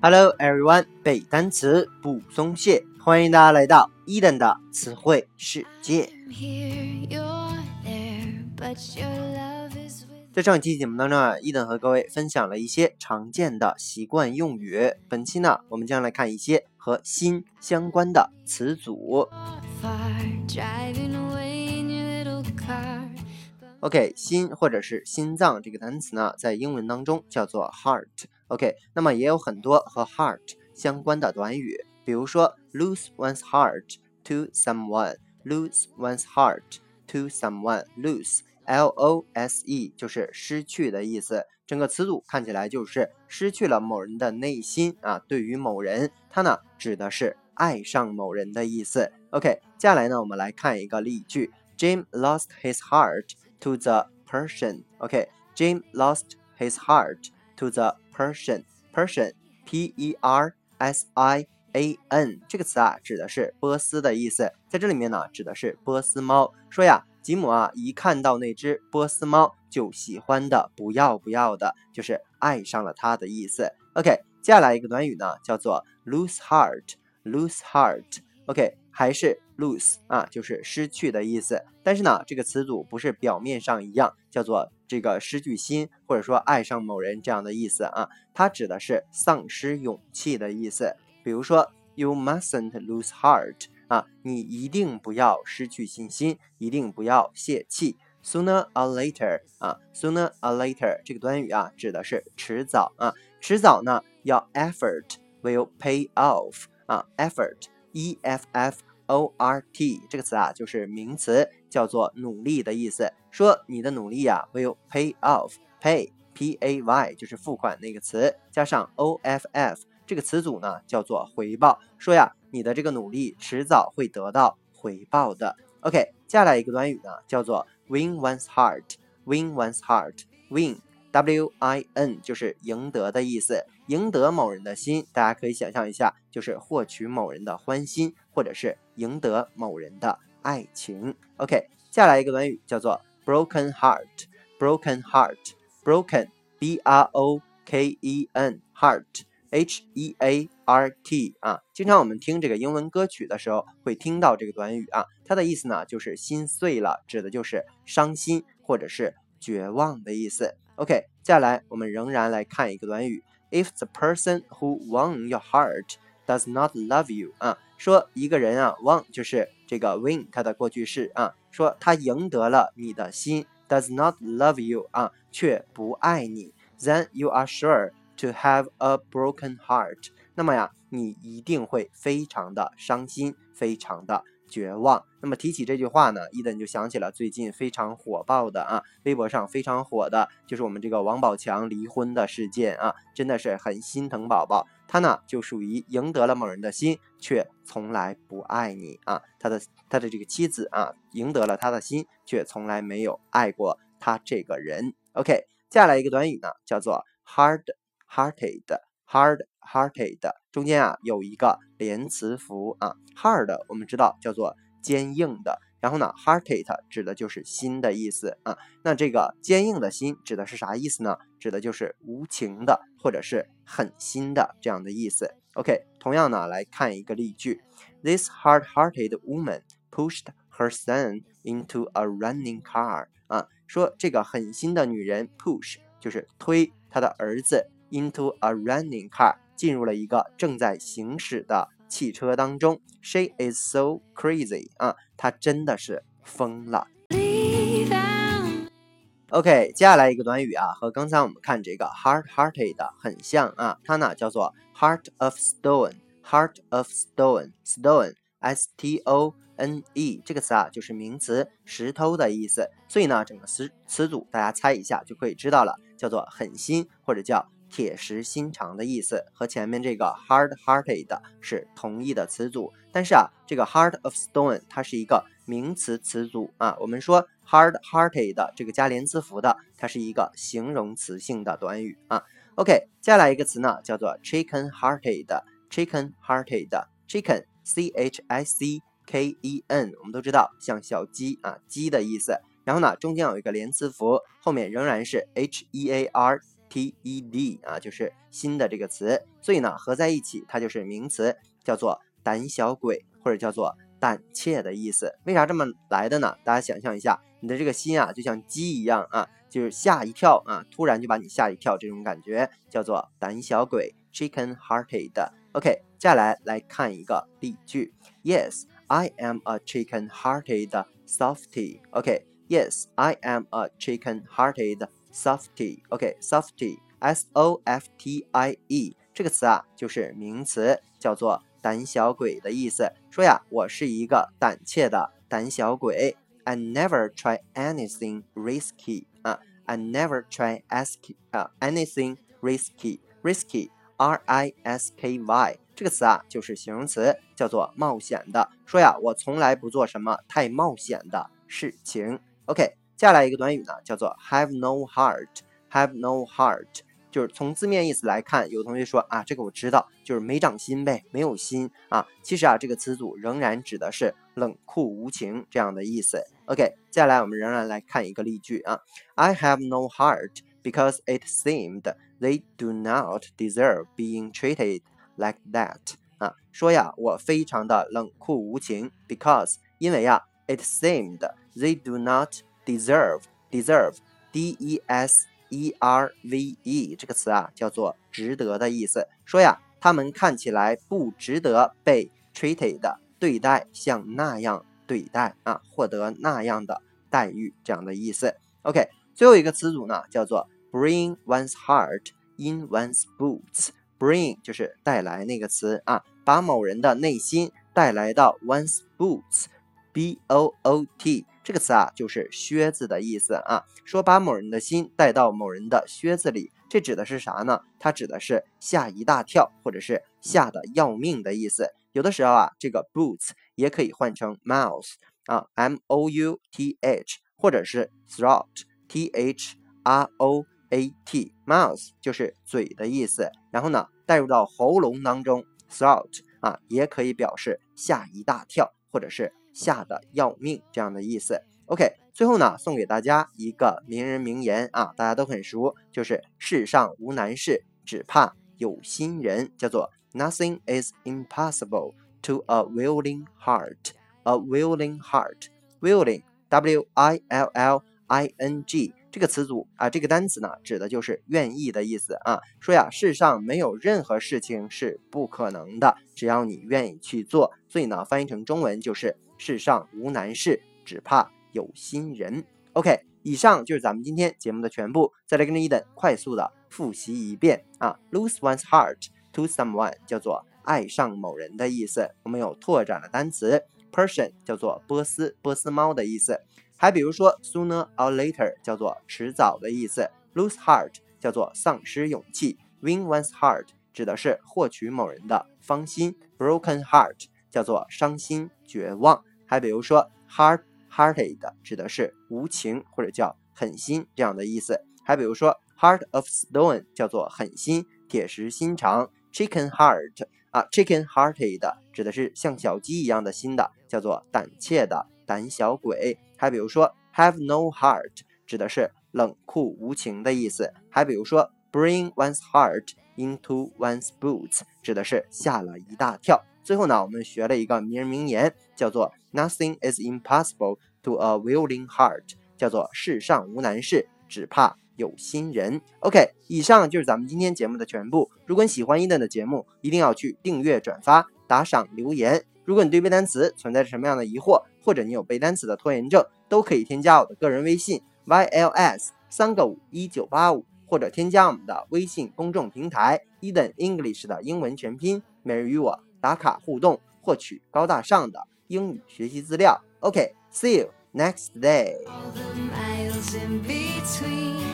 Hello everyone，背单词不松懈，欢迎大家来到伊登的词汇世界。在上一期节目当中啊，伊登和各位分享了一些常见的习惯用语。本期呢，我们将来看一些和心相关的词组。OK，心或者是心脏这个单词呢，在英文当中叫做 heart。OK，那么也有很多和 heart 相关的短语，比如说 lose one's heart to someone，lose one's heart to someone，lose，L O S E 就是失去的意思。整个词组看起来就是失去了某人的内心啊。对于某人，它呢指的是爱上某人的意思。OK，接下来呢，我们来看一个例句：Jim lost his heart。to the person. Okay, Jim lost his heart to the person. Person, P E R S I A N 这个词啊，指的是波斯的意思。在这里面呢，指的是波斯猫。说呀，吉姆啊，一看到那只波斯猫就喜欢的不要不要的，就是爱上了它的意思。OK，接下来一个短语呢，叫做 lose heart. Lose heart. OK，还是 lose 啊，就是失去的意思。但是呢，这个词组不是表面上一样，叫做这个失去心，或者说爱上某人这样的意思啊。它指的是丧失勇气的意思。比如说，You mustn't lose heart 啊，你一定不要失去信心，一定不要泄气。Sooner or later 啊，Sooner or later 这个短语啊，指的是迟早啊，迟早呢要 effort will pay off 啊，effort。E F F O R T 这个词啊，就是名词，叫做努力的意思。说你的努力呀，will pay off，pay P A Y 就是付款那个词，加上 O F F 这个词组呢，叫做回报。说呀，你的这个努力迟早会得到回报的。OK，接下来一个短语呢，叫做 win one's heart，win one's heart，win。W I N 就是赢得的意思，赢得某人的心，大家可以想象一下，就是获取某人的欢心，或者是赢得某人的爱情。OK，接下来一个短语叫做 broken heart，broken heart，broken B R O K E N heart H E A R T 啊，经常我们听这个英文歌曲的时候会听到这个短语啊，它的意思呢就是心碎了，指的就是伤心或者是绝望的意思。OK，接下来我们仍然来看一个短语：If the person who won your heart does not love you，啊，说一个人啊，won 就是这个 win 它的过去式啊，说他赢得了你的心，does not love you 啊，却不爱你，then you are sure to have a broken heart。那么呀，你一定会非常的伤心，非常的。绝望。那么提起这句话呢，伊登就想起了最近非常火爆的啊，微博上非常火的，就是我们这个王宝强离婚的事件啊，真的是很心疼宝宝。他呢就属于赢得了某人的心，却从来不爱你啊。他的他的这个妻子啊，赢得了他的心，却从来没有爱过他这个人。OK，接下来一个短语呢，叫做 hard-hearted。Hard-hearted 中间啊有一个连词符啊，hard 我们知道叫做坚硬的，然后呢，hearted 指的就是心的意思啊。那这个坚硬的心指的是啥意思呢？指的就是无情的或者是狠心的这样的意思。OK，同样呢来看一个例句：This hard-hearted woman pushed her son into a running car 啊，说这个狠心的女人 push 就是推她的儿子 into a running car。进入了一个正在行驶的汽车当中。She is so crazy 啊，她真的是疯了。OK，接下来一个短语啊，和刚才我们看这个 hard-hearted 很像啊，它呢叫做 heart of stone。heart of stone，stone，s t o n e 这个词啊就是名词石头的意思，所以呢整个词词组大家猜一下就可以知道了，叫做狠心或者叫。铁石心肠的意思和前面这个 hard-hearted 是同义的词组，但是啊，这个 heart of stone 它是一个名词词组啊。我们说 hard-hearted 这个加连词符的，它是一个形容词性的短语啊。OK，接下来一个词呢叫做 chicken-hearted，chicken-hearted，chicken，c h i c k e n，我们都知道像小鸡啊鸡的意思。然后呢，中间有一个连词符，后面仍然是 h e a r。T E D 啊，就是新的这个词，所以呢合在一起它就是名词，叫做胆小鬼或者叫做胆怯的意思。为啥这么来的呢？大家想象一下，你的这个心啊就像鸡一样啊，就是吓一跳啊，突然就把你吓一跳，这种感觉叫做胆小鬼 （chicken-hearted）。OK，接下来来看一个例句：Yes, I am a chicken-hearted softie. OK。Yes, I am a chicken-hearted Softy，OK，softy，S-O-F-T-I-E，这个词啊，就是名词，叫做胆小鬼的意思。说呀，我是一个胆怯的胆小鬼。I never try anything risky 啊，I never try ask 啊 anything risky. Risky, R-I-S-K-Y 这个词啊，就是形容词，叫做冒险的。说呀，我从来不做什么太冒险的事情。OK，接下来一个短语呢，叫做 have no heart。have no heart，就是从字面意思来看，有同学说啊，这个我知道，就是没长心呗，没有心啊。其实啊，这个词组仍然指的是冷酷无情这样的意思。OK，接下来我们仍然来看一个例句啊，I have no heart because it seemed they do not deserve being treated like that。啊，说呀，我非常的冷酷无情，because 因为呀。It seemed they do not deserve deserve d e s e r v e 这个词啊，叫做值得的意思。说呀，他们看起来不值得被 treated 对待，像那样对待啊，获得那样的待遇，这样的意思。OK，最后一个词组呢，叫做 bring one's heart in one's boots。bring 就是带来那个词啊，把某人的内心带来到 one's boots。b o o t 这个词啊，就是靴子的意思啊。说把某人的心带到某人的靴子里，这指的是啥呢？它指的是吓一大跳，或者是吓得要命的意思。有的时候啊，这个 boots 也可以换成 mouth 啊，m o u t h，或者是 throat，t h r o a t，mouth 就是嘴的意思。然后呢，带入到喉咙当中，throat 啊，也可以表示吓一大跳，或者是。吓得要命这样的意思。OK，最后呢，送给大家一个名人名言啊，大家都很熟，就是世上无难事，只怕有心人，叫做 Nothing is impossible to a willing heart. A willing heart, willing, W-I-L-L-I-N-G. 这个词组啊，这个单词呢，指的就是愿意的意思啊。说呀，世上没有任何事情是不可能的，只要你愿意去做。所以呢，翻译成中文就是世上无难事，只怕有心人。OK，以上就是咱们今天节目的全部。再来跟着伊登快速的复习一遍啊。Lose one's heart to someone 叫做爱上某人的意思。我们有拓展的单词，Persian 叫做波斯波斯猫的意思。还比如说，sooner or later 叫做迟早的意思，lose heart 叫做丧失勇气，win one's heart 指的是获取某人的芳心，broken heart 叫做伤心绝望。还比如说，hard-hearted 指的是无情或者叫狠心这样的意思。还比如说，heart of stone 叫做狠心、铁石心肠，chicken heart 啊，chicken-hearted 指的是像小鸡一样的心的，叫做胆怯的。胆小鬼，还比如说 have no heart，指的是冷酷无情的意思。还比如说 bring one's heart into one's boots，指的是吓了一大跳。最后呢，我们学了一个名人名言，叫做 Nothing is impossible to a willing heart，叫做世上无难事，只怕有心人。OK，以上就是咱们今天节目的全部。如果你喜欢伊顿的节目，一定要去订阅、转发、打赏、留言。如果你对背单词存在着什么样的疑惑，或者你有背单词的拖延症，都可以添加我的个人微信 yls 三个五一九八五，或者添加我们的微信公众平台 Eden English 的英文全拼，每日与我打卡互动，获取高大上的英语学习资料。OK，see you next day。